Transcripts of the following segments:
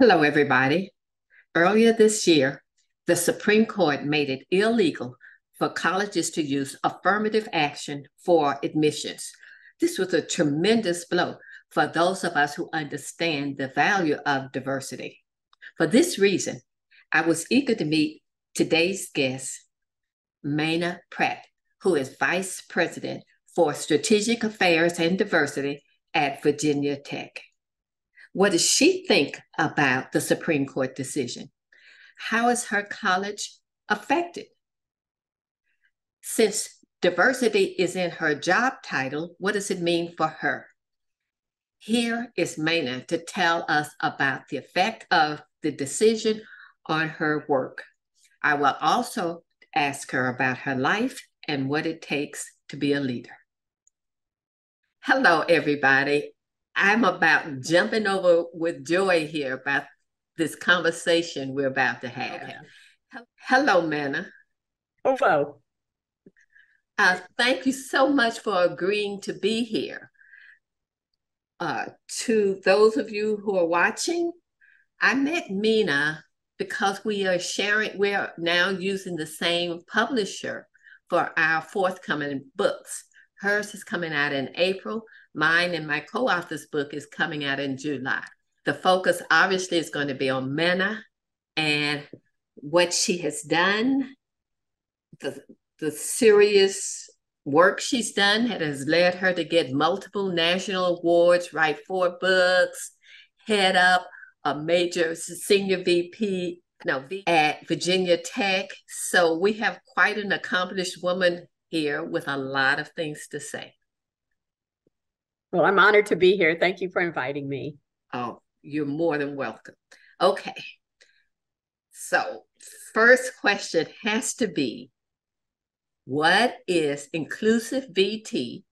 Hello, everybody. Earlier this year, the Supreme Court made it illegal for colleges to use affirmative action for admissions. This was a tremendous blow for those of us who understand the value of diversity. For this reason, I was eager to meet today's guest, Menah Pratt, who is Vice President for Strategic Affairs and Diversity at Virginia Tech. What does she think about the Supreme Court decision? How is her college affected? Since diversity is in her job title, what does it mean for her? Here is Menah to tell us about the effect of the decision on her work. I will also ask her about her life and what it takes to be a leader. Hello, everybody. I'm about jumping over with joy here about this conversation we're about to have. Okay. Hello, Menah. Hello. Uh, thank you so much for agreeing to be here. Uh, to those of you who are watching, I met Menah because we are sharing, we are now using the same publisher for our forthcoming books. Hers is coming out in April. Mine and my co author's book is coming out in July. The focus obviously is going to be on Menah and what she has done, the, the serious work she's done that has led her to get multiple national awards, write four books, head up a major senior VP no, at Virginia Tech. So we have quite an accomplished woman here with a lot of things to say. Well, I'm honored to be here. Thank you for inviting me. Oh, you're more than welcome. Okay. So, first question has to be what is inclusive VT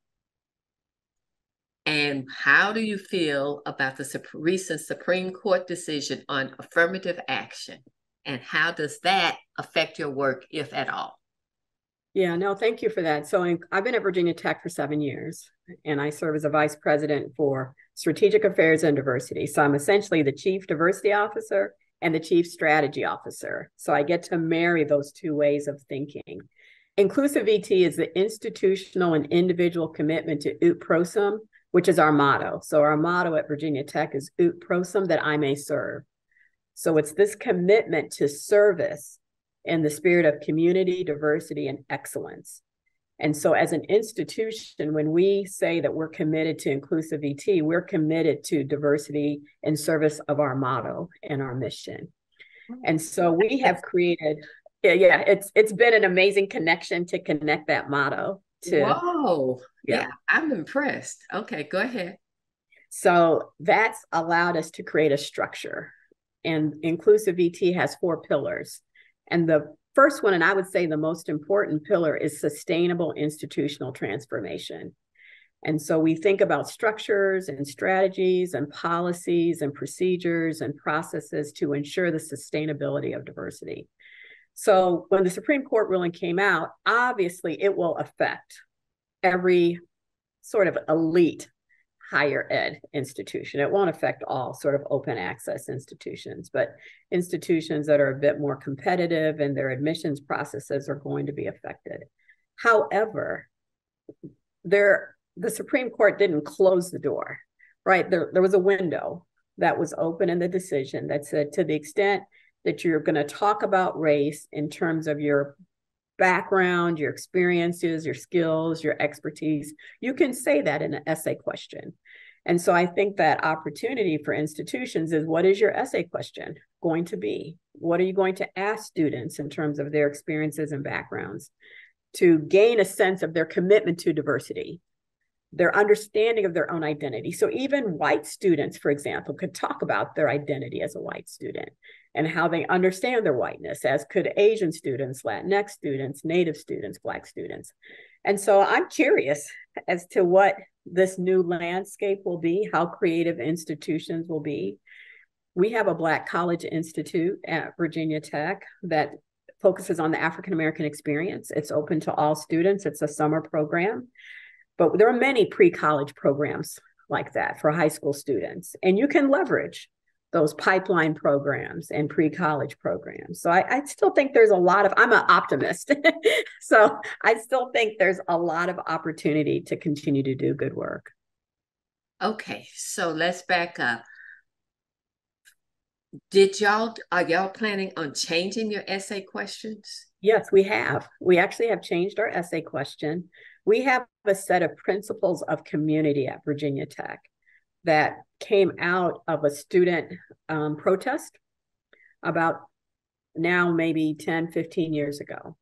and how do you feel about the recent Supreme Court decision on affirmative action? And how does that affect your work, if at all? Yeah, no, thank you for that. So I've been at Virginia Tech for seven years, and I serve as a vice president for strategic affairs and diversity. So I'm essentially the chief diversity officer and the chief strategy officer. So I get to marry those two ways of thinking. Inclusive VT is the institutional and individual commitment to ut Prosim, which is our motto. So our motto at Virginia Tech is ut Prosim that I may serve. So it's this commitment to service in the spirit of community, diversity, and excellence. And so, as an institution, when we say that we're committed to inclusive VT, we're committed to diversity in service of our motto and our mission. And so, we have created, yeah, yeah, it's it's been an amazing connection to connect that motto to. Whoa, yeah, yeah I'm impressed. Okay, go ahead. So that's allowed us to create a structure, and inclusive VT has four pillars. And the first one, and I would say the most important pillar, is sustainable institutional transformation. And so we think about structures and strategies and policies and procedures and processes to ensure the sustainability of diversity. So when the Supreme Court ruling came out, obviously it will affect every sort of elite higher ed institution. It won't affect all sort of open access institutions, but institutions that are a bit more competitive and their admissions processes are going to be affected. However, there the Supreme Court didn't close the door, right? There, there was a window that was open in the decision that said to the extent that you're going to talk about race in terms of your background, your experiences, your skills, your expertise. You can say that in an essay question. And so I think that opportunity for institutions is what is your essay question going to be? What are you going to ask students in terms of their experiences and backgrounds to gain a sense of their commitment to diversity? their understanding of their own identity. So even white students, for example, could talk about their identity as a white student and how they understand their whiteness, as could Asian students, Latinx students, Native students, Black students. And so I'm curious as to what this new landscape will be, how creative institutions will be. We have a Black College Institute at Virginia Tech that focuses on the African American experience. It's open to all students, it's a summer program. But there are many pre college programs like that for high school students, and you can leverage those pipeline programs and pre-college programs. So I, I, still think there's a lot of I'm an optimist. so I still think there's a lot of opportunity to continue to do good work. Okay, so let's back up. Did y'all are y'all planning on changing your essay questions? Yes, we have. We actually have changed our essay question. We have a set of principles of community at Virginia Tech that came out of a student um, protest about now maybe 10, 15 years ago.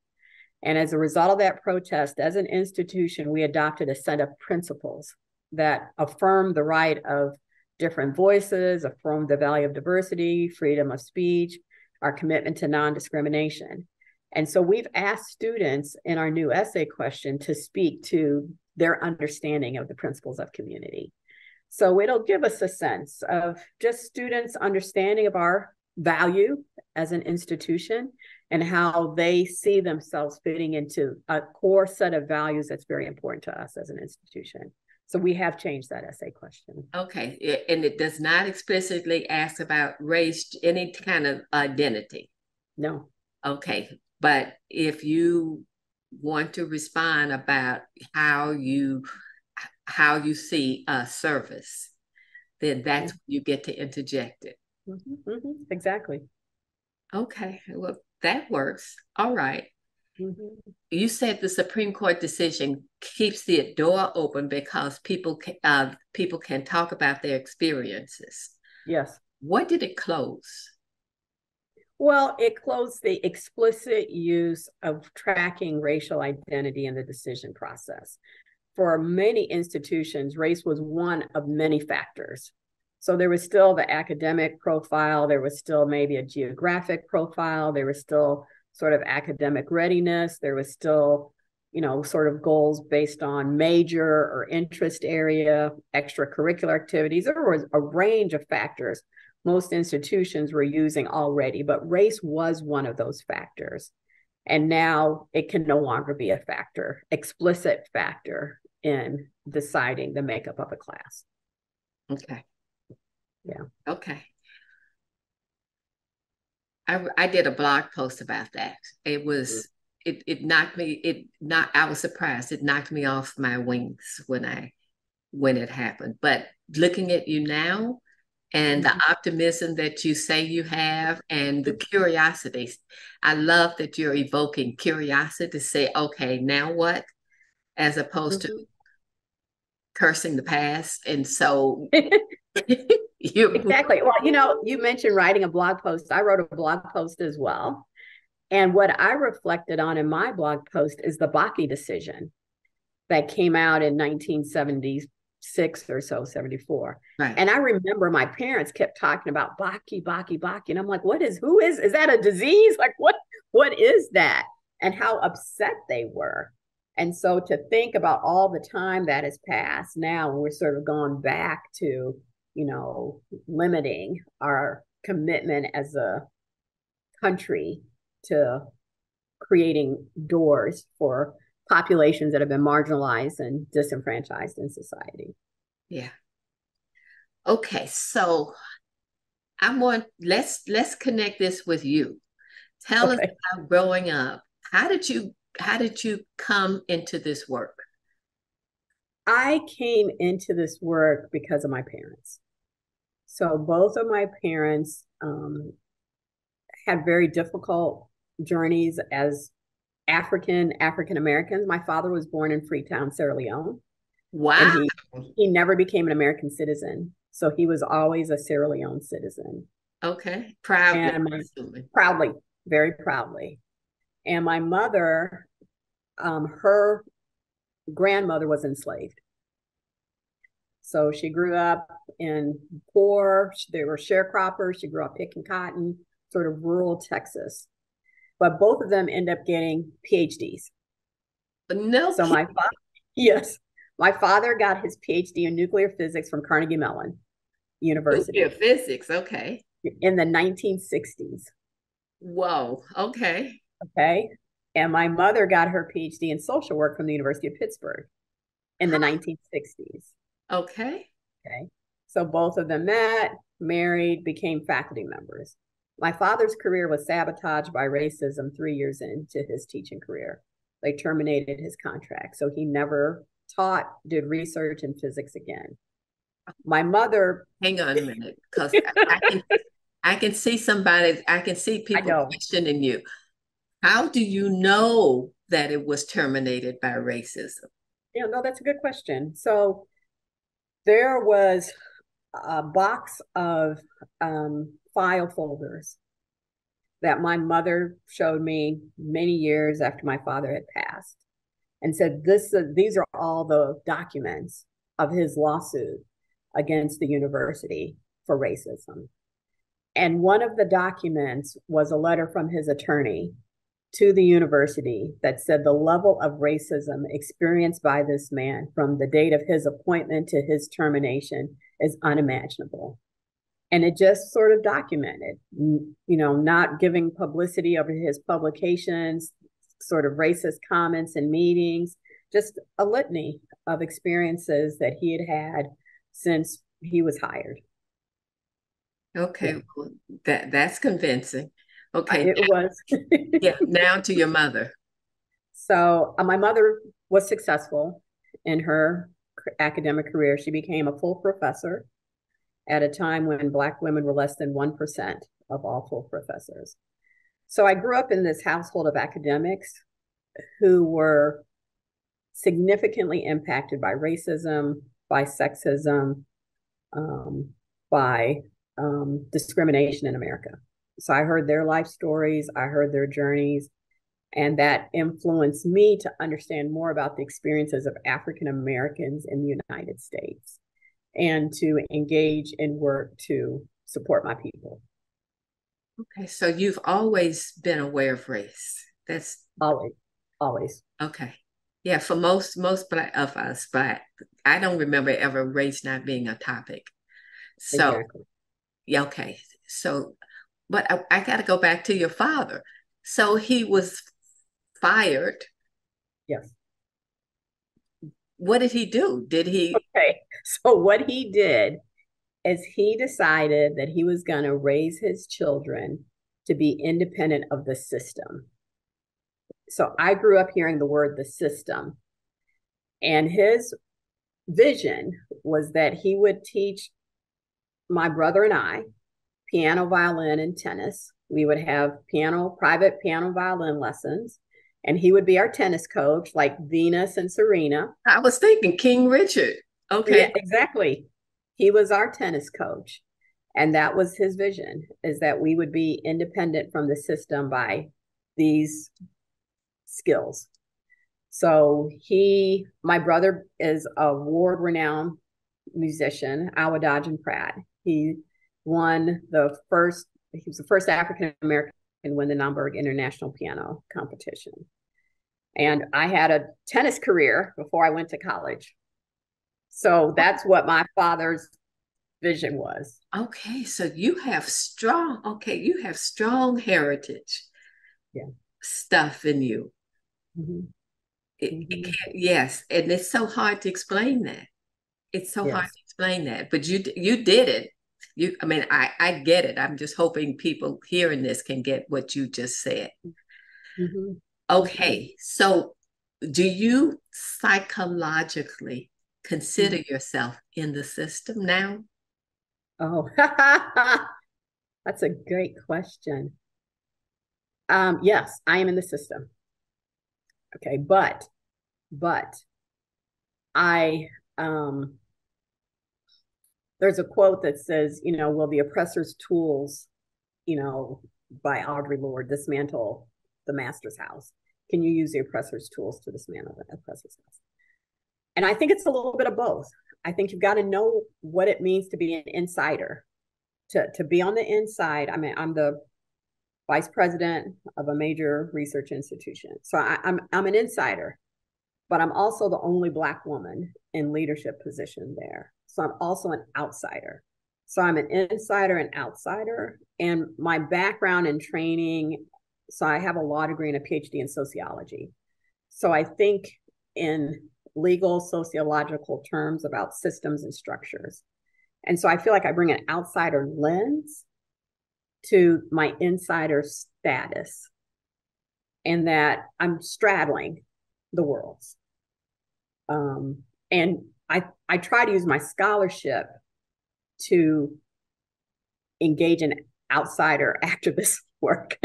And as a result of that protest, as an institution, we adopted a set of principles that affirm the right of different voices, affirm the value of diversity, freedom of speech, our commitment to non discrimination. And so we've asked students in our new essay question to speak to their understanding of the principles of community. So it'll give us a sense of just students' understanding of our value as an institution and how they see themselves fitting into a core set of values that's very important to us as an institution. So we have changed that essay question. Okay. And it does not explicitly ask about race, any kind of identity. No. Okay. But if you want to respond about how you how you see a service, then that's mm-hmm. you get to interject it. Mm-hmm, mm-hmm, exactly. Okay, well that works. All right. Mm-hmm. You said the Supreme Court decision keeps the door open because people can, uh, people can talk about their experiences. Yes. What did it close? Well, it closed the explicit use of tracking racial identity in the decision process. For many institutions, race was one of many factors. So there was still the academic profile, there was still maybe a geographic profile, there was still sort of academic readiness, there was still, you know, sort of goals based on major or interest area, extracurricular activities. There was a range of factors most institutions were using already, but race was one of those factors. And now it can no longer be a factor, explicit factor in deciding the makeup of a class. Okay. Yeah. Okay. I, I did a blog post about that. It was it it knocked me it not I was surprised. It knocked me off my wings when I when it happened. But looking at you now, and mm-hmm. the optimism that you say you have and the curiosity. I love that you're evoking curiosity to say, okay, now what? As opposed mm-hmm. to cursing the past. And so you exactly. Well, you know, you mentioned writing a blog post. I wrote a blog post as well. And what I reflected on in my blog post is the Bakke decision that came out in 1976 or so, 74. Right. And I remember my parents kept talking about Bakke, Bakke, Bakke. And I'm like, what is, who is, is that a disease? Like, what, what is that? And how upset they were. And so to think about all the time that has passed now, and we're sort of gone back to, you know, limiting our commitment as a country to creating doors for populations that have been marginalized and disenfranchised in society. Yeah. Okay, so I want let's let's connect this with you. Tell okay. us about growing up. How did you how did you come into this work? I came into this work because of my parents. So both of my parents um, had very difficult journeys as African African Americans. My father was born in Freetown, Sierra Leone. Wow. He, he, never became an American citizen. So he was always a Sierra Leone citizen. Okay. Proudly. Proudly, very proudly. And my mother, um, her grandmother was enslaved. So she grew up in poor, they were sharecroppers. She grew up picking cotton, sort of rural Texas but both of them end up getting PhDs. No. So my father, yes, my father got his PhD in nuclear physics from Carnegie Mellon University. Nuclear physics, okay. In the 1960s. Whoa, okay. Okay. And my mother got her PhD in social work from the University of Pittsburgh in the 1960s. Okay. Okay. So both of them met, married, became faculty members. My father's career was sabotaged by racism three years into his teaching career. They terminated his contract. So he never taught, did research in physics again. My mother. Hang on a minute, because I, can, I can see somebody, I can see people questioning you. How do you know that it was terminated by racism? Yeah, no, that's a good question. So there was a box of um, file folders that my mother showed me many years after my father had passed and said this uh, these are all the documents of his lawsuit against the university for racism and one of the documents was a letter from his attorney to the university that said the level of racism experienced by this man from the date of his appointment to his termination is unimaginable. And it just sort of documented, you know, not giving publicity over his publications, sort of racist comments and meetings, just a litany of experiences that he had had since he was hired. Okay, well, that that's convincing. Okay, it was. yeah, now to your mother. So uh, my mother was successful in her academic career. She became a full professor at a time when Black women were less than 1% of all full professors. So I grew up in this household of academics who were significantly impacted by racism, by sexism, um, by um, discrimination in America. So I heard their life stories, I heard their journeys, and that influenced me to understand more about the experiences of African Americans in the United States and to engage in work to support my people. Okay, so you've always been aware of race. That's always, always. Okay, yeah. For most most black of us, but I don't remember ever race not being a topic. So, exactly. yeah, okay. So but I, I got to go back to your father. So he was fired. Yes. What did he do? Did he? Okay. So what he did is he decided that he was going to raise his children to be independent of the system. So I grew up hearing the word the system. And his vision was that he would teach my brother and I piano, violin, and tennis. We would have piano, private piano, violin lessons, and he would be our tennis coach, like Venus and Serena. I was thinking King Richard. Okay. Yeah, exactly. He was our tennis coach. And that was his vision is that we would be independent from the system by these skills. So he, my brother is a world renowned musician, Awadagin Pratt. He won the first, he was the first African American to win the Naumburg International Piano Competition. And I had a tennis career before I went to college. So that's what my father's vision was. Okay, so you have strong, okay, you have strong heritage yeah. stuff in you. Mm-hmm. It, mm-hmm. it yes, and it's so hard to explain that. It's so yes. hard to explain that, but you you did it you i mean i i get it. I'm just hoping people hearing this can get what you just said. Mm-hmm. okay so do you psychologically consider mm-hmm. yourself in the system now? Oh that's a great question. Um yes i am in the system. Okay but but i um there's a quote that says, you know, will the oppressor's tools, you know, by Audre Lorde dismantle the master's house? Can you use the oppressor's tools to dismantle the oppressor's house? And I think it's a little bit of both. I think you've got to know what it means to be an insider. To, to be on the inside, I mean, I'm the vice president of a major research institution. So I, I'm I'm an insider, but I'm also the only black woman in leadership position there. So I'm also an outsider. So I'm an insider and outsider. And my background and training, so I have a law degree and a PhD in sociology. So I think in legal sociological terms about systems and structures. And so I feel like I bring an outsider lens to my insider status and that I'm straddling the worlds. Um, and I, I try to use my scholarship to engage in outsider activist work.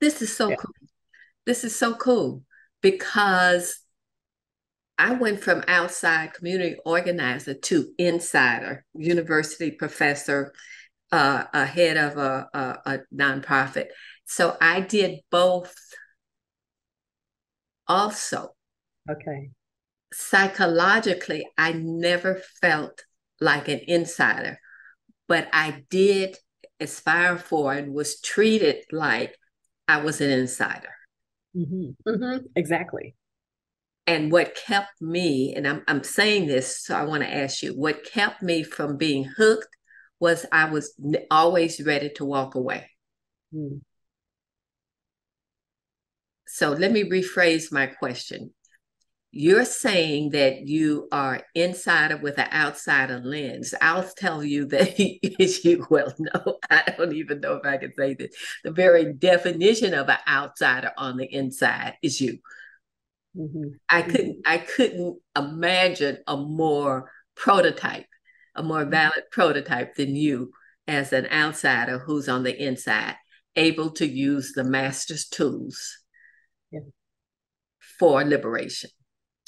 this is so yeah. cool. This is so cool because I went from outside community organizer to insider, university professor, uh, a head of a, a, a nonprofit. So I did both also. Okay. Psychologically, I never felt like an insider, but I did aspire for and was treated like I was an insider. Mm-hmm. Mm-hmm. Exactly. And what kept me, and I'm, I'm saying this, so I want to ask you, what kept me from being hooked was I was always ready to walk away. Mm. So let me rephrase my question. You're saying that you are insider with an outsider lens. I'll tell you that you well no, I don't even know if I can say this. The very definition of an outsider on the inside is you. Mm-hmm. I couldn't I couldn't imagine a more prototype, a more mm-hmm. valid prototype than you as an outsider who's on the inside, able to use the master's tools. For liberation.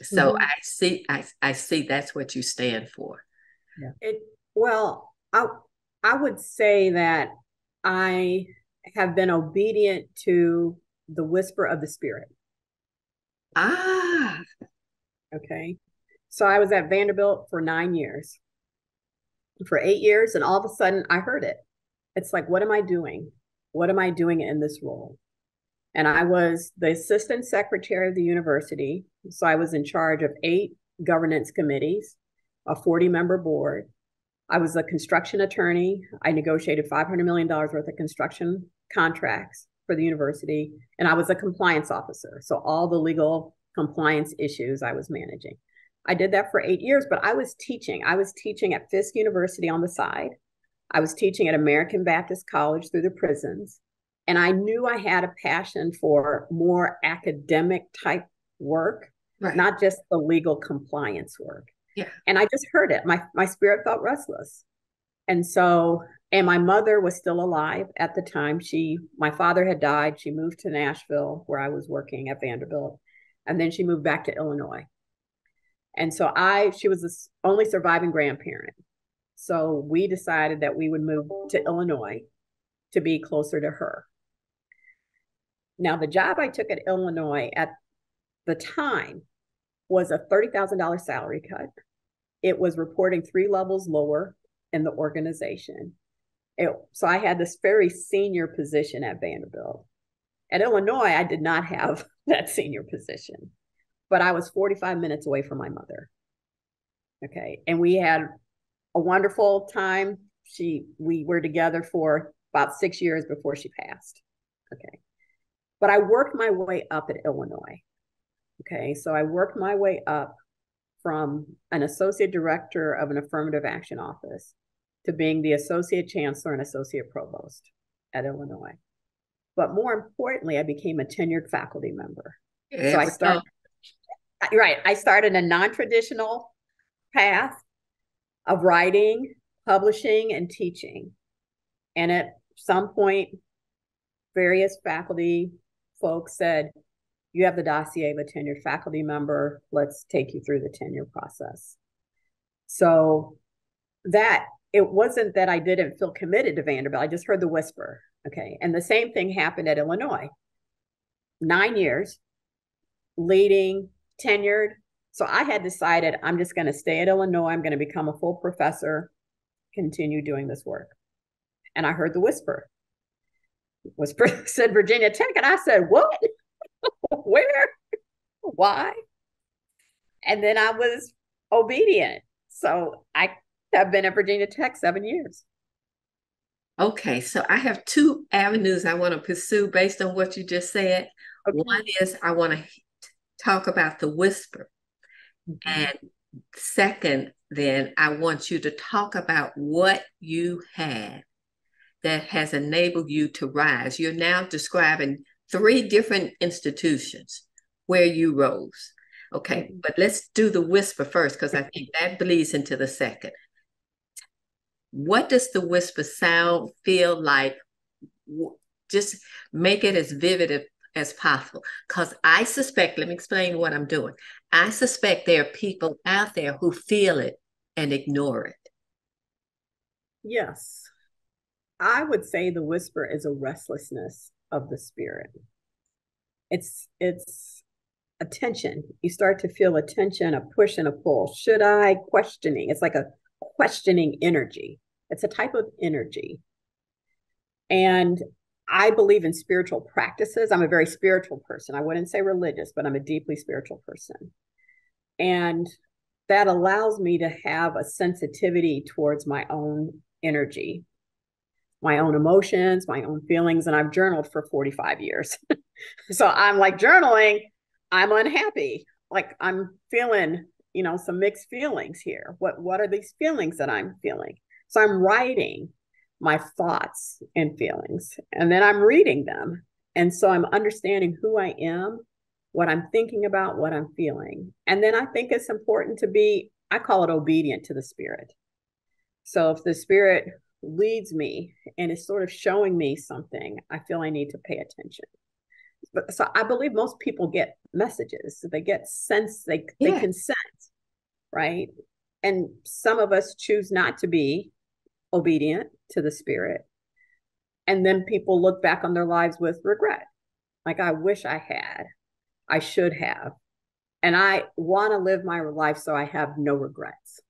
So mm-hmm. I see I, I see that's what you stand for. Yeah. It well, I I would say that I have been obedient to the whisper of the spirit. Ah. Okay. So I was at Vanderbilt for nine years, for eight years, and all of a sudden I heard it. It's like, what am I doing? What am I doing in this role? And I was the assistant secretary of the university. So I was in charge of eight governance committees, a 40 member board. I was a construction attorney. I negotiated $500 million worth of construction contracts for the university, and I was a compliance officer. So all the legal compliance issues I was managing. I did that for eight years, but I was teaching. I was teaching at Fisk University on the side. I was teaching at American Baptist College through the prisons. And I knew I had a passion for more academic type work, right. not just the legal compliance work. Yeah. And I just heard it. My my spirit felt restless. And so and my mother was still alive at the time she my father had died she moved to nashville where i was working at vanderbilt and then she moved back to illinois and so i she was the only surviving grandparent so we decided that we would move to illinois to be closer to her now the job i took at illinois at the time was a $30000 salary cut it was reporting three levels lower in the organization it, so I had this very senior position at Vanderbilt. At Illinois, I did not have that senior position, but I was 45 minutes away from my mother. Okay. And we had a wonderful time. She, we were together for about six years before she passed. Okay. But I worked my way up at Illinois. Okay. So I worked my way up from an associate director of an affirmative action office to being the associate chancellor and associate provost at Illinois. But more importantly, I became a tenured faculty member. So I started, right, I started a non traditional path of writing, publishing, and teaching. And at some point, various faculty folks said, You have the dossier of a tenured faculty member. Let's take you through the tenure process. So that it wasn't that I didn't feel committed to Vanderbilt. I just heard the whisper. Okay. And the same thing happened at Illinois. Nine years, leading, tenured. So I had decided I'm just going to stay at Illinois. I'm going to become a full professor, continue doing this work. And I heard the whisper. Whisper said Virginia Tech. And I said, What? Where? Why? And then I was obedient. So I I've been at Virginia Tech seven years. Okay, so I have two avenues I want to pursue based on what you just said. Okay. One is I want to talk about the whisper. Mm-hmm. And second, then I want you to talk about what you had that has enabled you to rise. You're now describing three different institutions where you rose. Okay, mm-hmm. but let's do the whisper first because I think that bleeds into the second. What does the whisper sound feel like? Just make it as vivid as possible. Because I suspect, let me explain what I'm doing. I suspect there are people out there who feel it and ignore it. Yes. I would say the whisper is a restlessness of the spirit. It's it's a tension. You start to feel a tension, a push and a pull. Should I questioning? It's like a questioning energy. It's a type of energy. And I believe in spiritual practices. I'm a very spiritual person. I wouldn't say religious, but I'm a deeply spiritual person. And that allows me to have a sensitivity towards my own energy, my own emotions, my own feelings. And I've journaled for 45 years. so I'm like journaling, I'm unhappy. Like I'm feeling, you know, some mixed feelings here. What what are these feelings that I'm feeling? So I'm writing my thoughts and feelings. And then I'm reading them. And so I'm understanding who I am, what I'm thinking about, what I'm feeling. And then I think it's important to be, I call it obedient to the spirit. So if the spirit leads me and is sort of showing me something, I feel I need to pay attention. But so I believe most people get messages. They get sense, they yeah. they can sense, right? And some of us choose not to be obedient to the spirit. And then people look back on their lives with regret. Like, I wish I had, I should have. And I want to live my life so I have no regrets.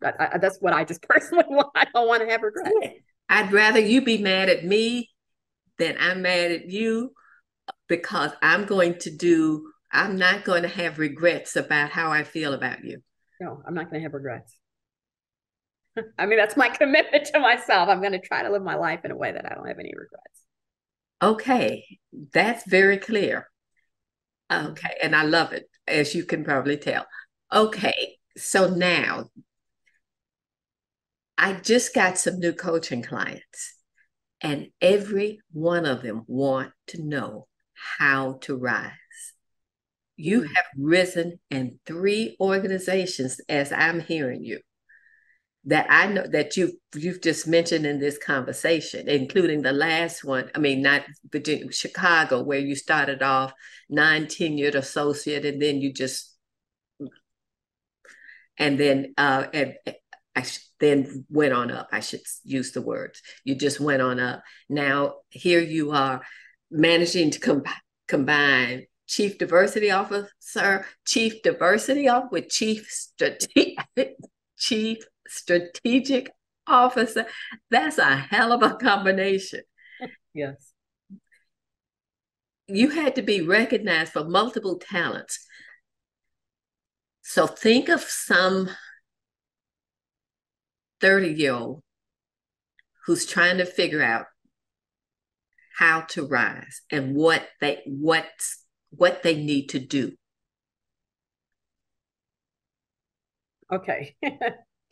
That, I, that's what I just personally want. I don't want to have regrets. I'd rather you be mad at me than I'm mad at you because I'm going to do, I'm not going to have regrets about how I feel about you. No, I'm not going to have regrets. I mean, that's my commitment to myself. I'm going to try to live my life in a way that I don't have any regrets. Okay, that's very clear. Okay, and I love it, as you can probably tell. Okay, so now I just got some new coaching clients, and every one of them want to know how to rise. You mm. have risen in three organizations as I'm hearing you that I know that you've you've just mentioned in this conversation, including the last one. I mean, not Virginia, Chicago, where you started off non-tenured associate, and then you just and then uh, and I sh- then went on up. I should use the words. You just went on up. Now here you are managing to com- combine chief diversity officer, chief diversity officer with chief strategic chief strategic officer. That's a hell of a combination. Yes. You had to be recognized for multiple talents. So think of some 30 year old who's trying to figure out how to rise and what they what what they need to do. Okay.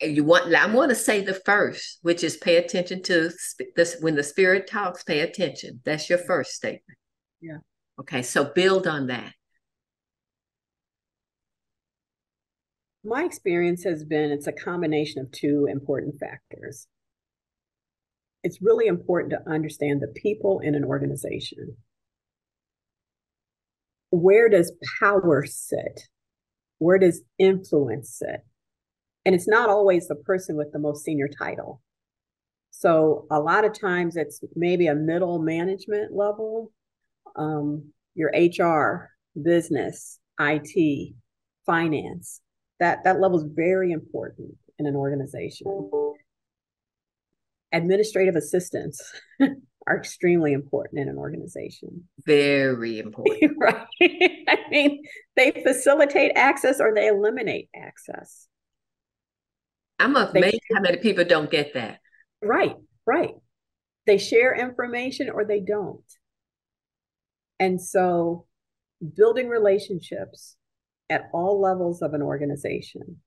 And you want I want to say the first, which is pay attention to this when the spirit talks, pay attention. That's your first statement. Yeah. Okay, so build on that. My experience has been it's a combination of two important factors. It's really important to understand the people in an organization. Where does power sit? Where does influence sit? And it's not always the person with the most senior title. So a lot of times it's maybe a middle management level, um, your HR, business, IT, finance. That that level is very important in an organization. Administrative assistants are extremely important in an organization. Very important. right. I mean, they facilitate access or they eliminate access. I'm amazed how many people don't get that. Right, right. They share information or they don't. And so building relationships, at all levels of an organization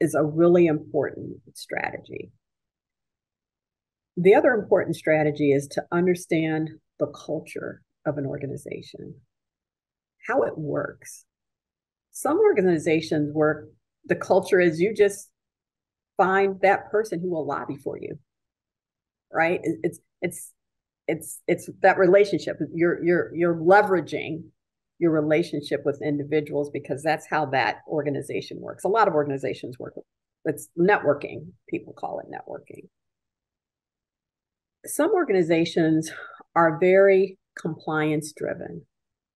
is a really important strategy. The other important strategy is to understand the culture of an organization, how it works. Some organizations work, the culture is you just find that person who will lobby for you. Right? It's it's it's it's that relationship. You're you're you're leveraging your relationship with individuals because that's how that organization works. A lot of organizations work. It's networking. People call it networking. Some organizations are very compliance driven,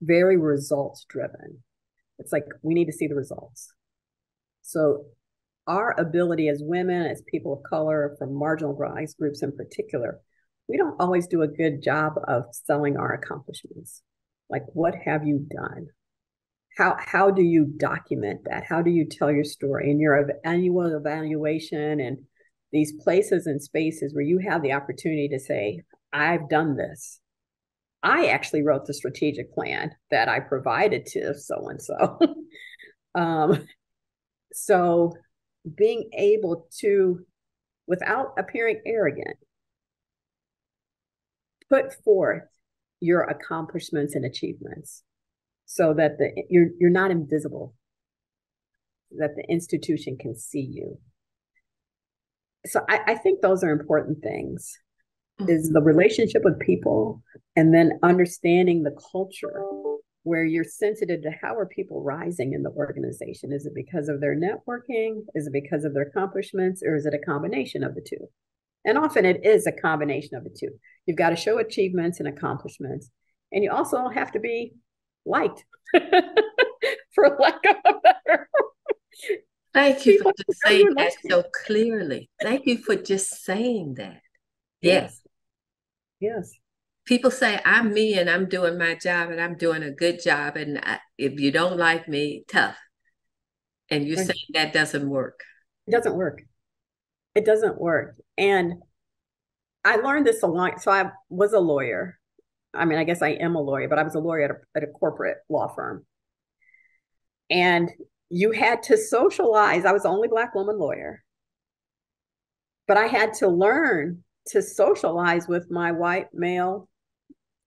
very results driven. It's like we need to see the results. So our ability as women, as people of color, from marginalized groups in particular, we don't always do a good job of selling our accomplishments like what have you done? How how do you document that? How do you tell your story? In your annual evaluation and these places and spaces where you have the opportunity to say i've done this. I actually wrote the strategic plan that i provided to so and so um so being able to without appearing arrogant put forth your accomplishments and achievements so that the you're you're not invisible that the institution can see you. So i, I think those are important things mm-hmm. is the relationship with people and then understanding the culture where you're sensitive to how are people rising in the organization. Is it because of their networking? Is it because of their accomplishments? Or is it a combination of the two and often it is a combination of the two. You've got to show achievements and accomplishments. And you also have to be liked, for lack of a better. Thank you for just saying that so clearly. Thank you for just saying that. Yes. Yes. People say I'm me and I'm doing my job and I'm doing a good job. And I, if you don't like me, tough. And you right. say that doesn't work. It doesn't work it doesn't work. And I learned this a lot. So I was a lawyer. I mean, I guess I am a lawyer, but I was a lawyer at a, at a corporate law firm. And you had to socialize. I was the only Black woman lawyer. But I had to learn to socialize with my white male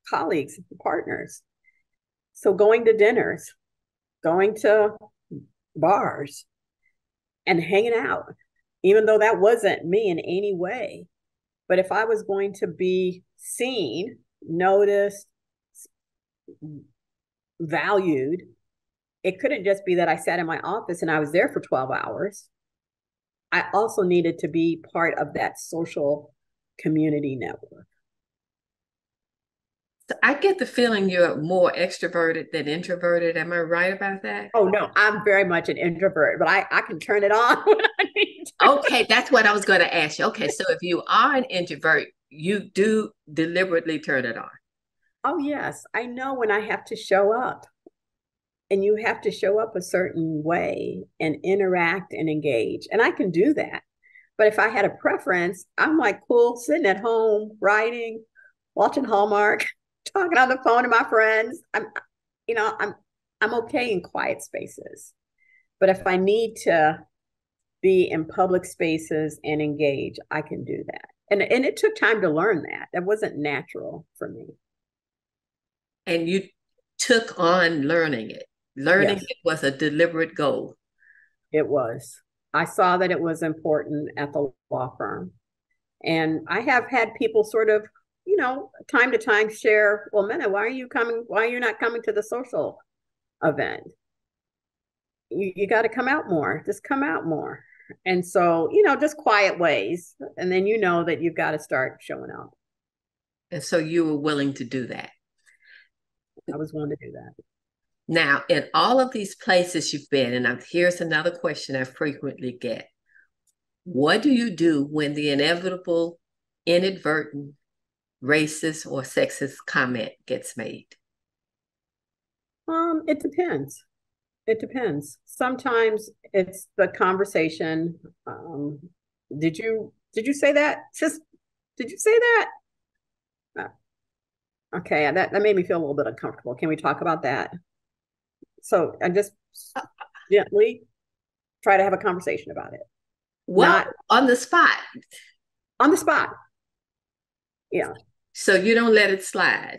colleagues, partners. So going to dinners, going to bars, and hanging out even though that wasn't me in any way. But if I was going to be seen, noticed, valued, it couldn't just be that I sat in my office and I was there for 12 hours. I also needed to be part of that social community network. So I get the feeling you're more extroverted than introverted. Am I right about that? Oh no, I'm very much an introvert, but I, I can turn it on when I need to. Okay, that's what I was going to ask you. Okay, so if you are an introvert, you do deliberately turn it on. Oh yes, I know when I have to show up. And you have to show up a certain way and interact and engage. And I can do that. But if I had a preference, I'm like cool sitting at home, writing, watching Hallmark talking on the phone to my friends. I'm, you know, I'm I'm okay in quiet spaces, but if I need to be in public spaces and engage, I can do that. And and it took time to learn that. That wasn't natural for me. And you took on learning it. Learning yes. it was a deliberate goal. It was. I saw that it was important at the law firm. And I have had people sort of you know, time to time share, well, Menah, why are you coming? Why are you not coming to the social event? You, you got to come out more. Just come out more. And so, you know, just quiet ways. And then you know that you've got to start showing up. And so you were willing to do that. I was willing to do that. Now, in all of these places you've been, and i here's another question I frequently get What do you do when the inevitable, inadvertent, racist or sexist comment gets made? Um, it depends. It depends. Sometimes it's the conversation. Um, did you did you say that? Just did you say that? Uh, okay, that that made me feel a little bit uncomfortable. Can we talk about that? So I just gently try to have a conversation about it. Well, Not on the spot. On the spot. Yeah. So you don't let it slide.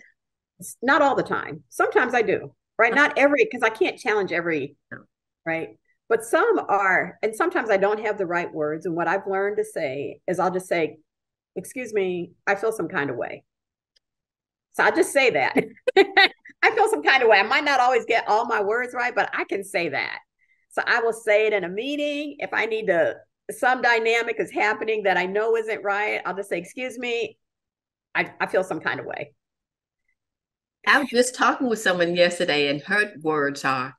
Not all the time. Sometimes I do. Right. Uh-huh. Not every because I can't challenge every right. But some are, and sometimes I don't have the right words. And what I've learned to say is I'll just say, excuse me, I feel some kind of way. So I just say that. I feel some kind of way. I might not always get all my words right, but I can say that. So I will say it in a meeting. If I need to, some dynamic is happening that I know isn't right, I'll just say, excuse me, I, I feel some kind of way. I was just talking with someone yesterday, and her words are,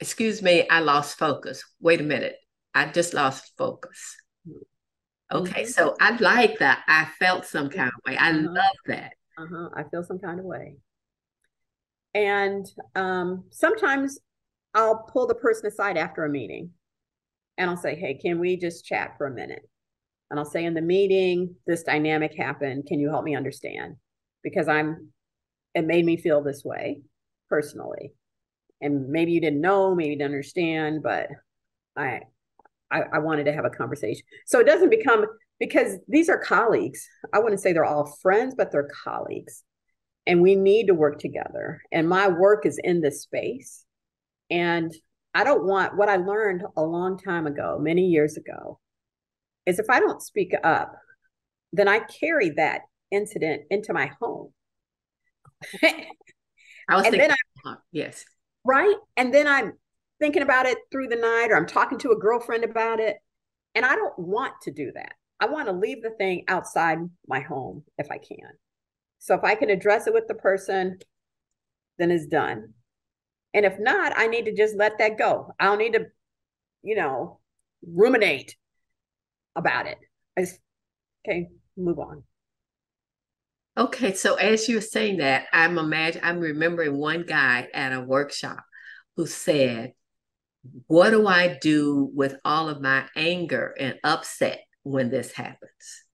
excuse me, I lost focus. Wait a minute. I just lost focus. Okay, mm-hmm. so I like that. I felt some kind of way. I uh-huh. love that. Uh-huh. I feel some kind of way. And um, sometimes I'll pull the person aside after a meeting and I'll say, hey, can we just chat for a minute? And I'll say, in the meeting, this dynamic happened. Can you help me understand? Because I'm, it made me feel this way personally. And maybe you didn't know, maybe you didn't understand, but I, I, I wanted to have a conversation. So it doesn't become because these are colleagues. I wouldn't say they're all friends, but they're colleagues. And we need to work together. And my work is in this space. And I don't want what I learned a long time ago, many years ago, is if I don't speak up, then I carry that incident into my home. I was and thinking, I, uh-huh, yes. Right. And then I'm thinking about it through the night or I'm talking to a girlfriend about it. And I don't want to do that. I want to leave the thing outside my home if I can. So if I can address it with the person, then it's done. And if not, I need to just let that go. I don't need to, you know, ruminate about it. I just, okay, move on. Okay, so as you're saying that, I'm imagine I'm remembering one guy at a workshop who said, "What do I do with all of my anger and upset when this happens?"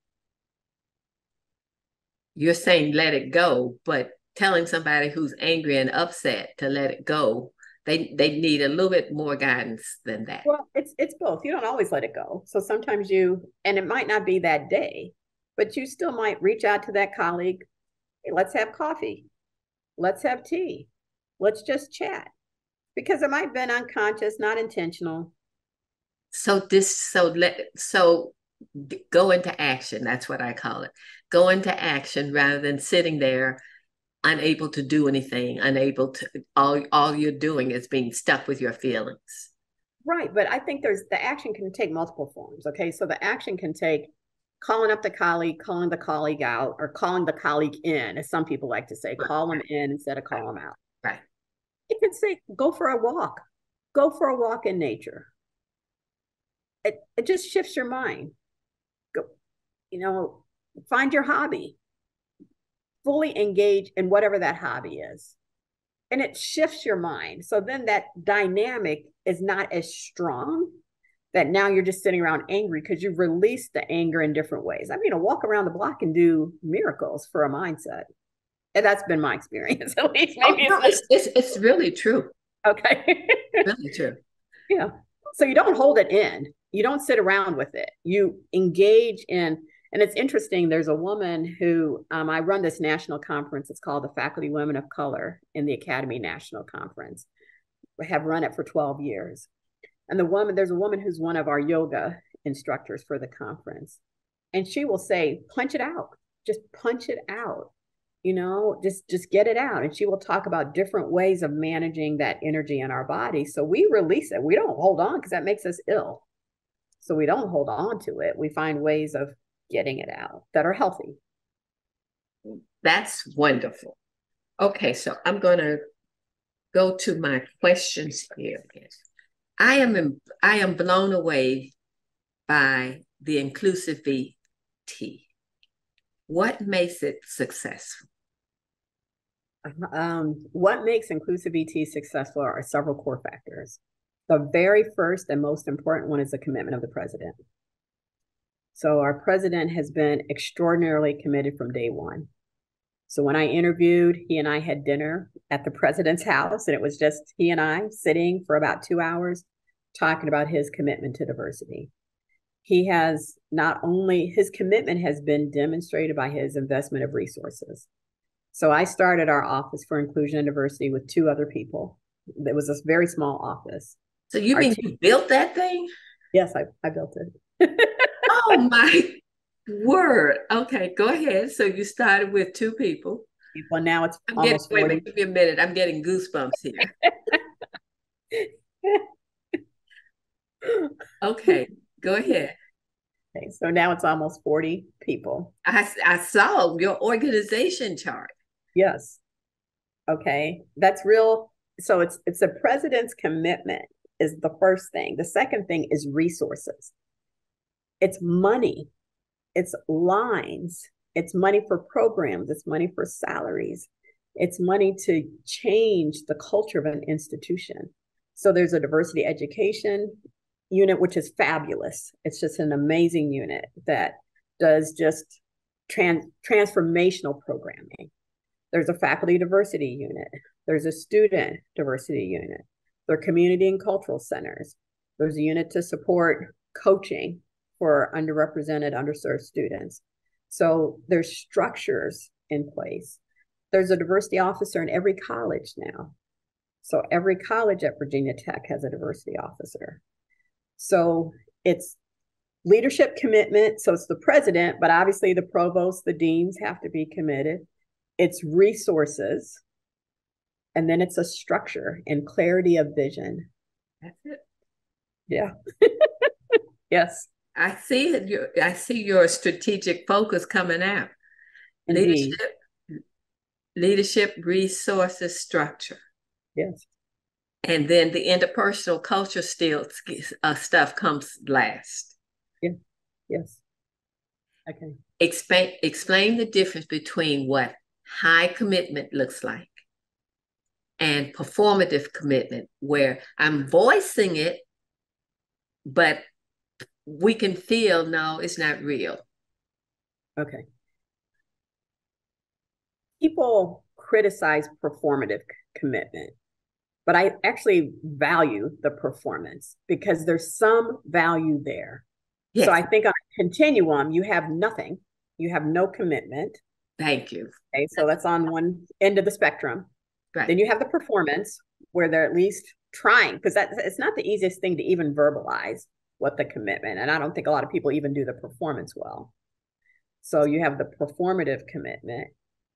You're saying let it go, but telling somebody who's angry and upset to let it go they they need a little bit more guidance than that. Well it's it's both. You don't always let it go. So sometimes you and it might not be that day but you still might reach out to that colleague hey, let's have coffee. Let's have tea. Let's just chat. Because it might have been unconscious not intentional. So this so let so go into action that's what i call it. Go into action rather than sitting there unable to do anything, unable to all all you're doing is being stuck with your feelings. Right, but I think there's the action can take multiple forms. Okay, so the action can take calling up the colleague, calling the colleague out, or calling the colleague in, as some people like to say, call them in instead of call them out. Right. It can say go for a walk, go for a walk in nature. It it just shifts your mind. Go, you know, find your hobby fully engage in whatever that hobby is. And it shifts your mind. So then that dynamic is not as strong that now you're just sitting around angry because you've released the anger in different ways. I mean, a walk around the block and do miracles for a mindset. And that's been my experience, at least. Maybe oh, no, it's, it's, it's really true. Okay. really true. Yeah. So you don't hold it in. You don't sit around with it. You engage in and it's interesting, there's a woman who um, I run this national conference. It's called the Faculty Women of Color in the Academy National Conference. We have run it for 12 years. And the woman, there's a woman who's one of our yoga instructors for the conference. And she will say, punch it out, just punch it out you know just just get it out and she will talk about different ways of managing that energy in our body so we release it we don't hold on because that makes us ill so we don't hold on to it we find ways of getting it out that are healthy. That's wonderful. Okay, so I'm going to go to my questions here. I am I am blown away by the inclusive VT. What makes it successful? Um, what makes inclusive VT successful are several core factors. The very first and most important one is the commitment of the president. So our president has been extraordinarily committed from day one. So when I interviewed, he and I had dinner at the president's house, and it was just he and I sitting for about two hours talking about his commitment to diversity. He has not only his commitment has been demonstrated by his investment of resources. So I started our office for inclusion and diversity with two other people. It was a very small office. So you our mean you built that thing? Yes, I, I built it. oh my word. Okay, go ahead. So you started with two people. Well, now it's I'm getting, wait, give me a minute. I'm getting goosebumps here. okay, go ahead. Okay, so now it's almost 40 people. I, I saw your organization chart. Yes. Okay, that's real. So it's it's a president's commitment is the first thing. The second thing is resources. It's money. It's lines. It's money for programs. It's money for salaries. It's money to change the culture of an institution. So there's a diversity education unit, which is fabulous. It's just an amazing unit that does just trans- transformational programming. There's a faculty diversity unit. There's a student diversity unit. There are community and cultural centers. There's a unit to support coaching for underrepresented, underserved students. So there's structures in place. There's a diversity officer in every college now. So every college at Virginia Tech has a diversity officer. So it's leadership commitment. So it's the president, but obviously the provost, the deans have to be committed. It's resources. And then it's a structure and clarity of vision. That's it. Yeah. yes. I see it. I see your strategic focus coming out. Indeed. Leadership, leadership, resources, structure. Yes and then the interpersonal culture still uh, stuff comes last. Yeah. Yes. Okay. Explain explain the difference between what high commitment looks like and performative commitment, where I'm voicing it, but we can feel no, it's not real. Okay. People criticize performative commitment but I actually value the performance because there's some value there. Yes. So I think on a continuum, you have nothing, you have no commitment. Thank you. Okay, so that's on one end of the spectrum. Right. Then you have the performance where they're at least trying because that it's not the easiest thing to even verbalize what the commitment, and I don't think a lot of people even do the performance well. So you have the performative commitment,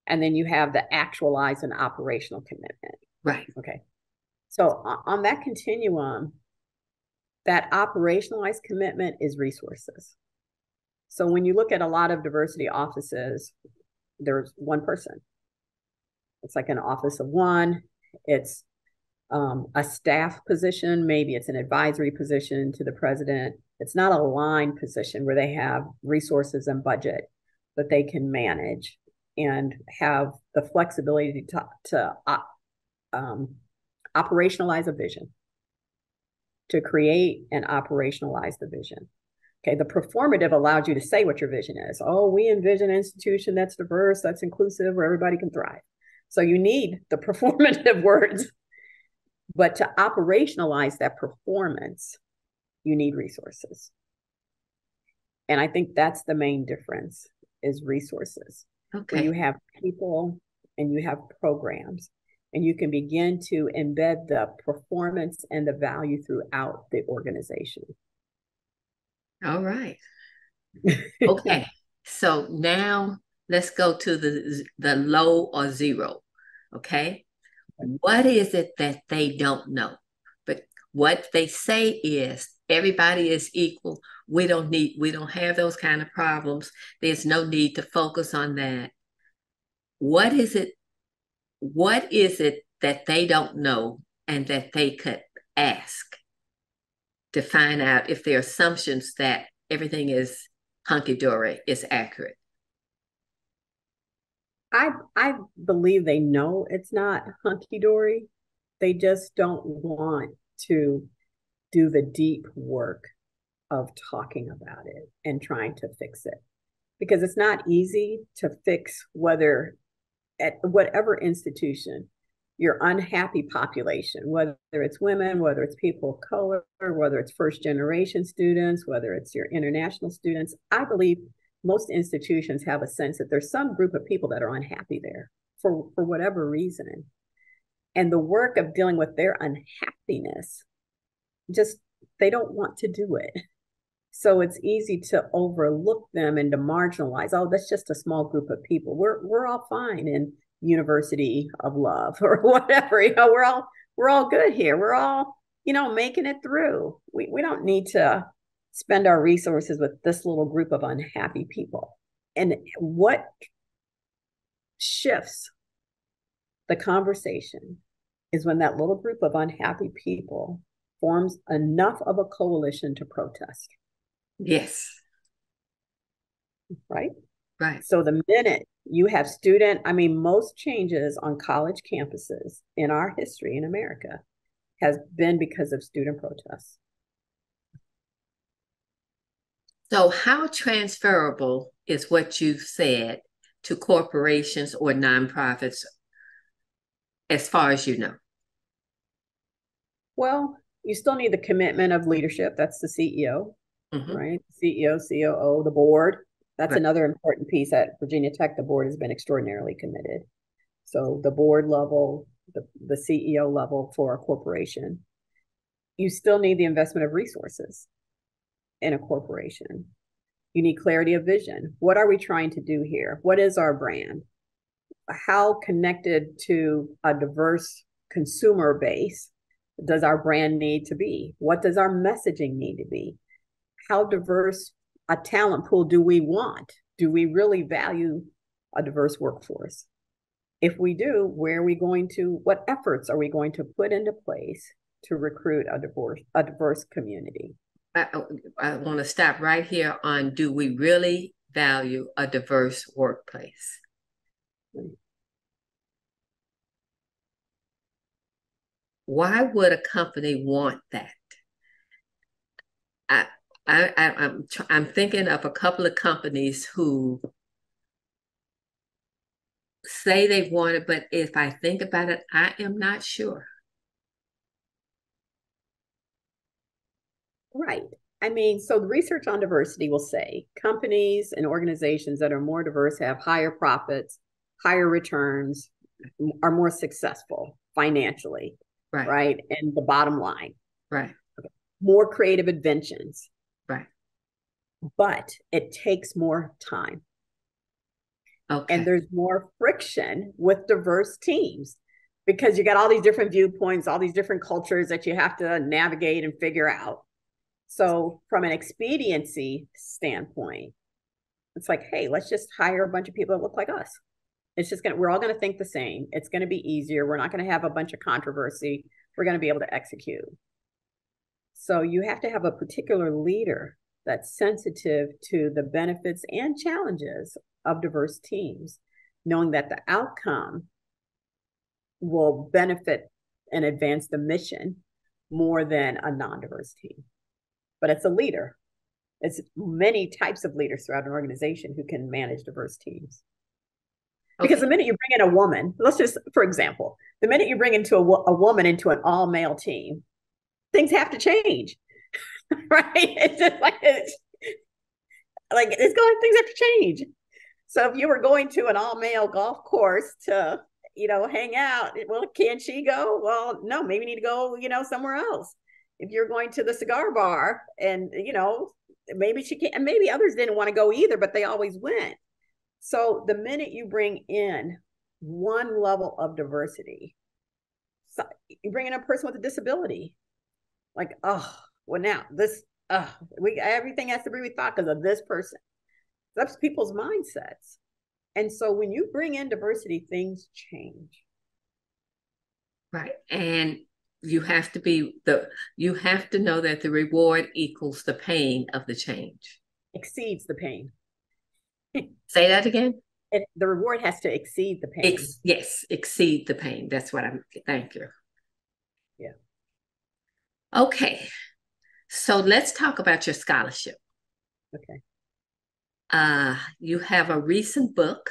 and then you have the actualized and operational commitment. Right. Okay. So on that continuum, that operationalized commitment is resources. So when you look at a lot of diversity offices, there's one person. It's like an office of one. It's um, a staff position. Maybe it's an advisory position to the president. It's not a line position where they have resources and budget that they can manage and have the flexibility to, to um, operationalize a vision, to create and operationalize the vision. Okay, the performative allows you to say what your vision is. Oh, we envision an institution that's diverse, that's inclusive, where everybody can thrive. So you need the performative words. But to operationalize that performance, you need resources. And I think that's the main difference is resources. Okay. Where you have people and you have programs and you can begin to embed the performance and the value throughout the organization. All right. okay. so now let's go to the the low or zero. Okay. What is it that they don't know? But what they say is everybody is equal. We don't need we don't have those kind of problems. There's no need to focus on that. What is it what is it that they don't know and that they could ask to find out if their assumptions that everything is hunky dory is accurate? I I believe they know it's not hunky dory. They just don't want to do the deep work of talking about it and trying to fix it because it's not easy to fix whether at whatever institution, your unhappy population, whether it's women, whether it's people of color, whether it's first generation students, whether it's your international students, I believe most institutions have a sense that there's some group of people that are unhappy there for, for whatever reason. And the work of dealing with their unhappiness, just they don't want to do it. So it's easy to overlook them and to marginalize. Oh, that's just a small group of people. We're we're all fine in University of Love or whatever. You know, we're all we're all good here. We're all, you know, making it through. We we don't need to spend our resources with this little group of unhappy people. And what shifts the conversation is when that little group of unhappy people forms enough of a coalition to protest. Yes. Right? Right. So the minute you have student, I mean, most changes on college campuses in our history in America has been because of student protests. So, how transferable is what you've said to corporations or nonprofits, as far as you know? Well, you still need the commitment of leadership. That's the CEO, mm-hmm. right? CEO, COO, the board. That's right. another important piece at Virginia Tech. The board has been extraordinarily committed. So the board level, the, the CEO level for a corporation. You still need the investment of resources in a corporation. You need clarity of vision. What are we trying to do here? What is our brand? How connected to a diverse consumer base does our brand need to be? What does our messaging need to be? How diverse a talent pool do we want? Do we really value a diverse workforce? If we do, where are we going to, what efforts are we going to put into place to recruit a diverse, a diverse community? I, I want to stop right here on do we really value a diverse workplace? Why would a company want that? I, I, I I'm I'm thinking of a couple of companies who say they want it, but if I think about it, I am not sure. Right. I mean, so the research on diversity will say companies and organizations that are more diverse have higher profits, higher returns, are more successful financially, right? Right. And the bottom line, right? More creative inventions, right? But it takes more time. Okay. And there's more friction with diverse teams because you got all these different viewpoints, all these different cultures that you have to navigate and figure out. So, from an expediency standpoint, it's like, hey, let's just hire a bunch of people that look like us. It's just gonna, we're all gonna think the same. It's gonna be easier. We're not gonna have a bunch of controversy. We're gonna be able to execute. So, you have to have a particular leader that's sensitive to the benefits and challenges of diverse teams, knowing that the outcome will benefit and advance the mission more than a non diverse team but it's a leader. It's many types of leaders throughout an organization who can manage diverse teams. Okay. Because the minute you bring in a woman, let's just, for example, the minute you bring into a, a woman into an all male team, things have to change, right? It's just like it's like it's going, things have to change. So if you were going to an all male golf course to, you know, hang out, well, can she go? Well, no, maybe need to go, you know, somewhere else you're going to the cigar bar and you know maybe she can't and maybe others didn't want to go either but they always went. So the minute you bring in one level of diversity so you bring in a person with a disability like oh well now this uh we everything has to be rethought because of this person. That's people's mindsets. And so when you bring in diversity things change. Right and you have to be the you have to know that the reward equals the pain of the change. Exceeds the pain. Say that again? It, the reward has to exceed the pain. Ex, yes exceed the pain. That's what i'm thank you. Yeah. Okay. So let's talk about your scholarship. Okay. Uh you have a recent book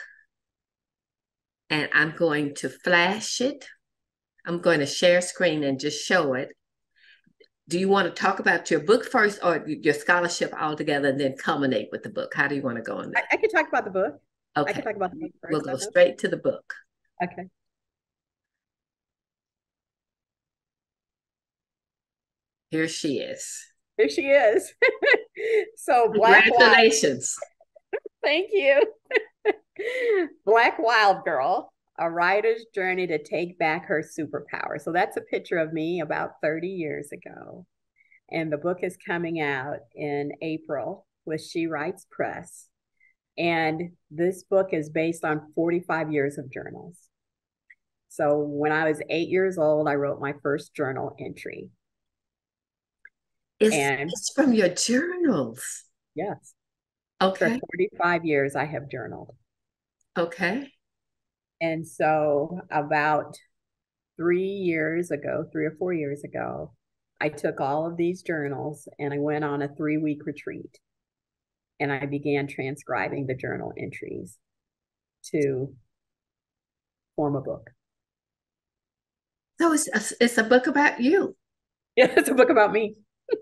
and I'm going to flash it. I'm going to share screen and just show it. Do you want to talk about your book first or your scholarship altogether and then culminate with the book? How do you want to go on that? I, I can talk about the book. Okay. I can talk about the book first. We'll go straight to the book. Okay. Here she is. Here she is. so Black Congratulations. Wild... Thank you. Black Wild Girl, a writer's journey to take back her superpower. So that's a picture of me about 30 years ago. And the book is coming out in April with She Writes Press. And this book is based on 45 years of journals. So when I was eight years old, I wrote my first journal entry. It's, and it's from your journals. Yes. Okay. For 45 years, I have journaled. Okay. And so, about three years ago, three or four years ago, I took all of these journals and I went on a three week retreat. And I began transcribing the journal entries to form a book. So it's a, it's a book about you. Yeah, it's a book about me.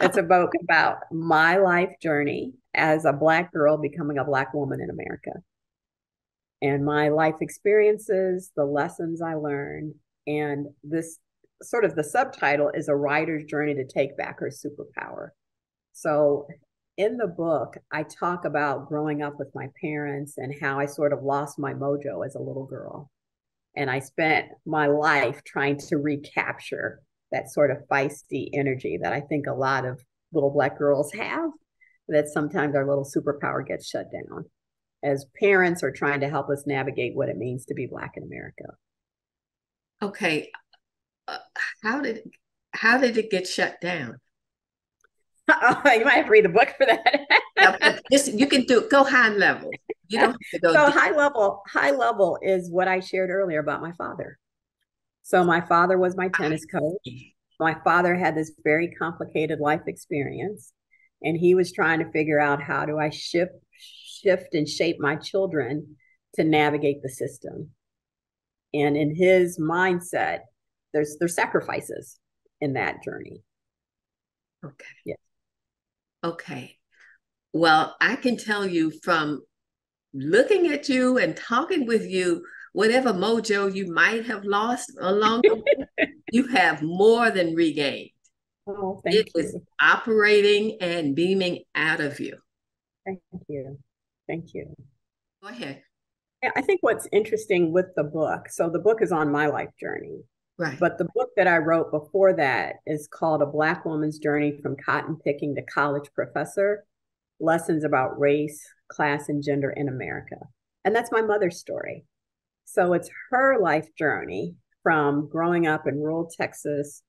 it's a book about my life journey as a Black girl becoming a Black woman in America. And my life experiences, the lessons I learned, and this sort of the subtitle is A Writer's Journey to Take Back Her Superpower. So in the book, I talk about growing up with my parents and how I sort of lost my mojo as a little girl. And I spent my life trying to recapture that sort of feisty energy that I think a lot of little black girls have, that sometimes our little superpower gets shut down as parents are trying to help us navigate what it means to be black in America. Okay. Uh, how did how did it get shut down? Oh, you might have to read the book for that. this, you can do go high level. You don't have to go. So deep. high level, high level is what I shared earlier about my father. So my father was my tennis coach. My father had this very complicated life experience and he was trying to figure out how do I shift shift and shape my children to navigate the system. And in his mindset, there's there's sacrifices in that journey. Okay. Yeah. Okay. Well, I can tell you from looking at you and talking with you whatever mojo you might have lost along the way, you have more than regained. Oh, thank it you. is operating and beaming out of you. Thank you. Thank you. Go ahead. Yeah, I think what's interesting with the book, so the book is on my life journey. Right. But the book that I wrote before that is called A Black Woman's Journey from Cotton Picking to College Professor Lessons about Race, Class, and Gender in America. And that's my mother's story. So it's her life journey from growing up in rural Texas,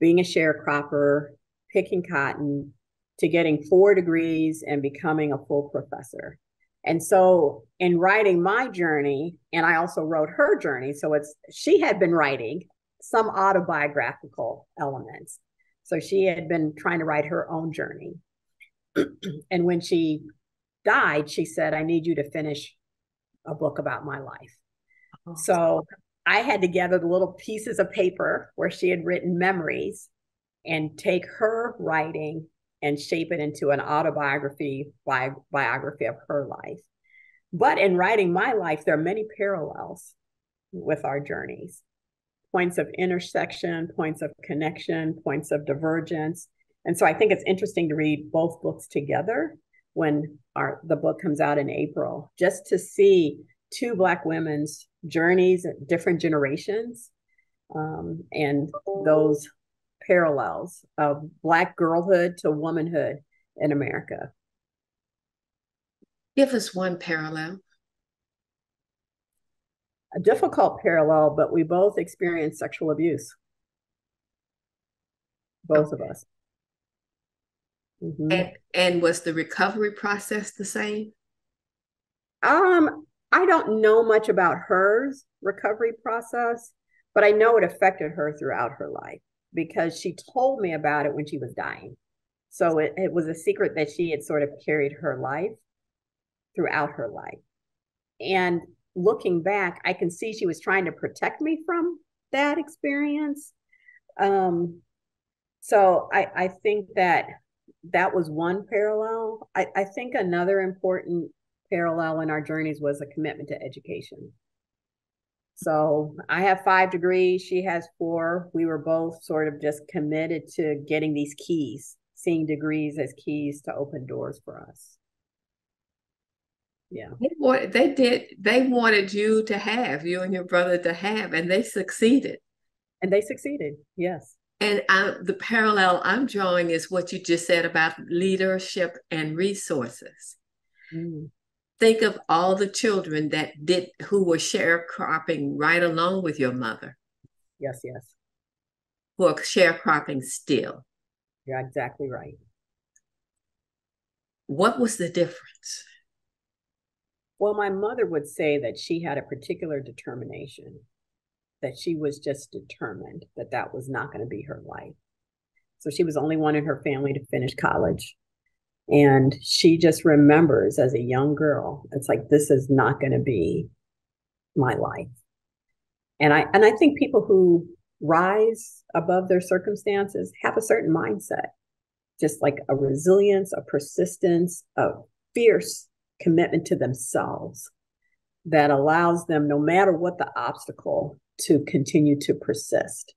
being a sharecropper, picking cotton, to getting four degrees and becoming a full professor. And so in writing my journey, and I also wrote her journey, so it's she had been writing some autobiographical elements. So she had been trying to write her own journey. and when she died, she said, I need you to finish a book about my life. Oh. So I had to gather the little pieces of paper where she had written memories and take her writing and shape it into an autobiography bi- biography of her life. But in writing my life, there are many parallels with our journeys points of intersection, points of connection, points of divergence. And so I think it's interesting to read both books together when our the book comes out in April, just to see two Black women's journeys, at different generations, um, and those parallels of Black girlhood to womanhood in America. Give us one parallel. A difficult parallel, but we both experienced sexual abuse. Both of us. Mm-hmm. And, and was the recovery process the same? Um, I don't know much about hers recovery process, but I know it affected her throughout her life because she told me about it when she was dying. So it, it was a secret that she had sort of carried her life throughout her life. And looking back, I can see she was trying to protect me from that experience. Um, so I, I think that that was one parallel. I, I think another important parallel in our journeys was a commitment to education. So I have five degrees, she has four. We were both sort of just committed to getting these keys, seeing degrees as keys to open doors for us. Yeah. They, wanted, they did, they wanted you to have, you and your brother to have, and they succeeded. And they succeeded, yes. And I, the parallel I'm drawing is what you just said about leadership and resources. Mm. Think of all the children that did who were sharecropping right along with your mother. Yes, yes. Who are sharecropping still. You're exactly right. What was the difference? Well, my mother would say that she had a particular determination, that she was just determined that that was not going to be her life. So she was the only one in her family to finish college. And she just remembers as a young girl, it's like, this is not going to be my life. And I, and I think people who rise above their circumstances have a certain mindset, just like a resilience, a persistence, a fierce commitment to themselves that allows them, no matter what the obstacle, to continue to persist.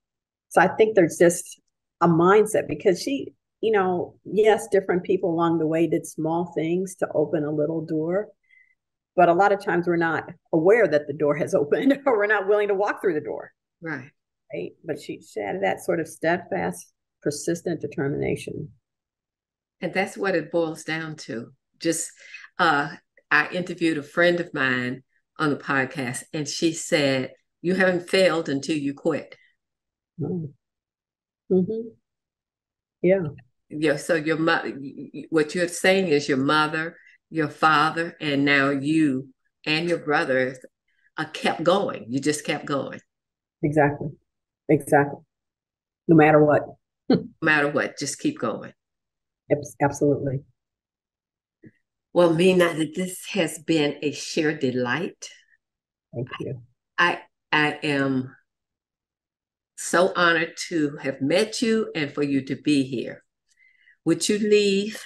So I think there's just a mindset because she you know, yes, different people along the way did small things to open a little door, but a lot of times we're not aware that the door has opened or we're not willing to walk through the door. Right. Right. But she, she had that sort of steadfast, persistent determination. And that's what it boils down to. Just, uh, I interviewed a friend of mine on the podcast, and she said, You haven't failed until you quit. Mm. Mm-hmm. Yeah your so your mother what you're saying is your mother your father and now you and your brothers uh, kept going. You just kept going. Exactly. Exactly. No matter what. No matter what just keep going. Absolutely. Well Menah this has been a sheer delight. Thank you. I i am so honored to have met you and for you to be here would you leave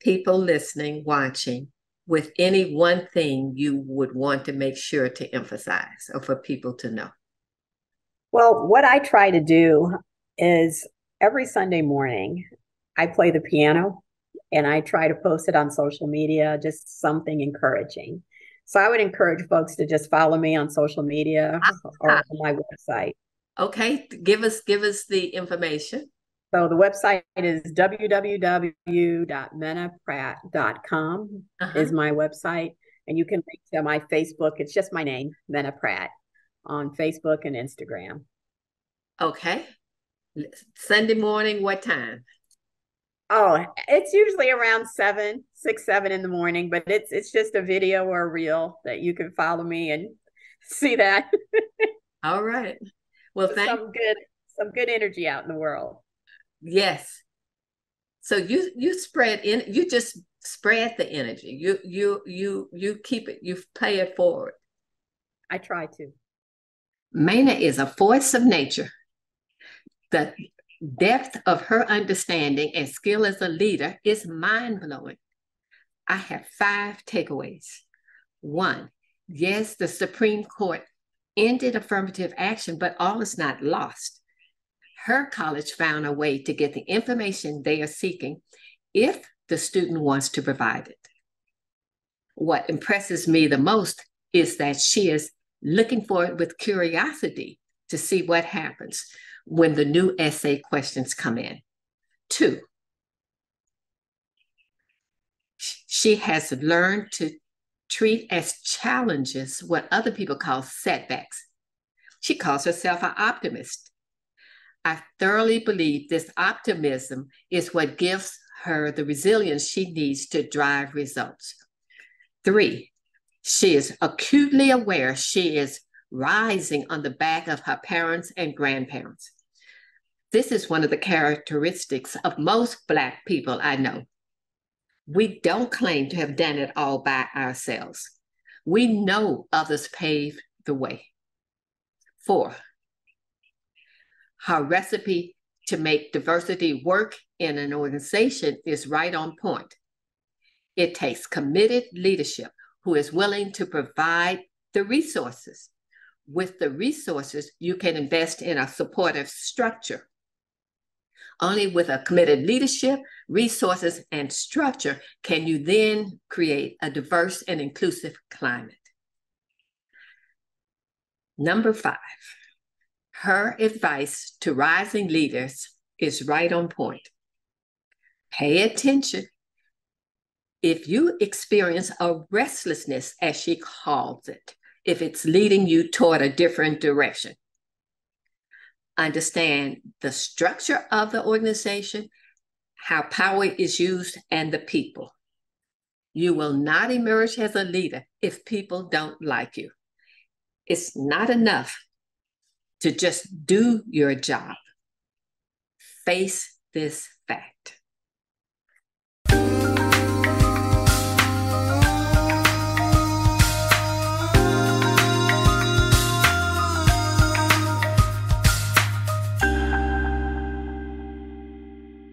people listening, watching, with any one thing you would want to make sure to emphasize or for people to know? Well, what I try to do is every Sunday morning, I play the piano and I try to post it on social media, just something encouraging. So I would encourage folks to just follow me on social media ah, or ah. on my website. Okay, give us give us the information. So the website is www.menapratt.com uh-huh. is my website. And you can link to my Facebook. It's just my name, Menah Pratt, on Facebook and Instagram. Okay. Sunday morning, what time? Oh, it's usually around seven, six, seven in the morning, but it's it's just a video or a reel that you can follow me and see that. All right. Well, thank some good some good energy out in the world. Yes. So you you spread in you just spread the energy. You you you you keep it, you pay it forward. I try to. Menah is a force of nature. The depth of her understanding and skill as a leader is mind blowing. I have five takeaways. One, yes, the Supreme Court ended affirmative action, but all is not lost her college found a way to get the information they are seeking if the student wants to provide it. What impresses me the most is that she is looking for it with curiosity to see what happens when the new essay questions come in. Two, she has learned to treat as challenges what other people call setbacks. She calls herself an optimist I thoroughly believe this optimism is what gives her the resilience she needs to drive results. Three, she is acutely aware she is rising on the back of her parents and grandparents. This is one of the characteristics of most Black people I know. We don't claim to have done it all by ourselves. We know others paved the way. Four, her recipe to make diversity work in an organization is right on point. It takes committed leadership who is willing to provide the resources. With the resources, you can invest in a supportive structure. Only with a committed leadership, resources, and structure can you then create a diverse and inclusive climate. Number five, her advice to rising leaders is right on point. Pay attention. If you experience a restlessness, as she calls it, if it's leading you toward a different direction, understand the structure of the organization, how power is used, and the people. You will not emerge as a leader if people don't like you. It's not enough to just do your job. Face this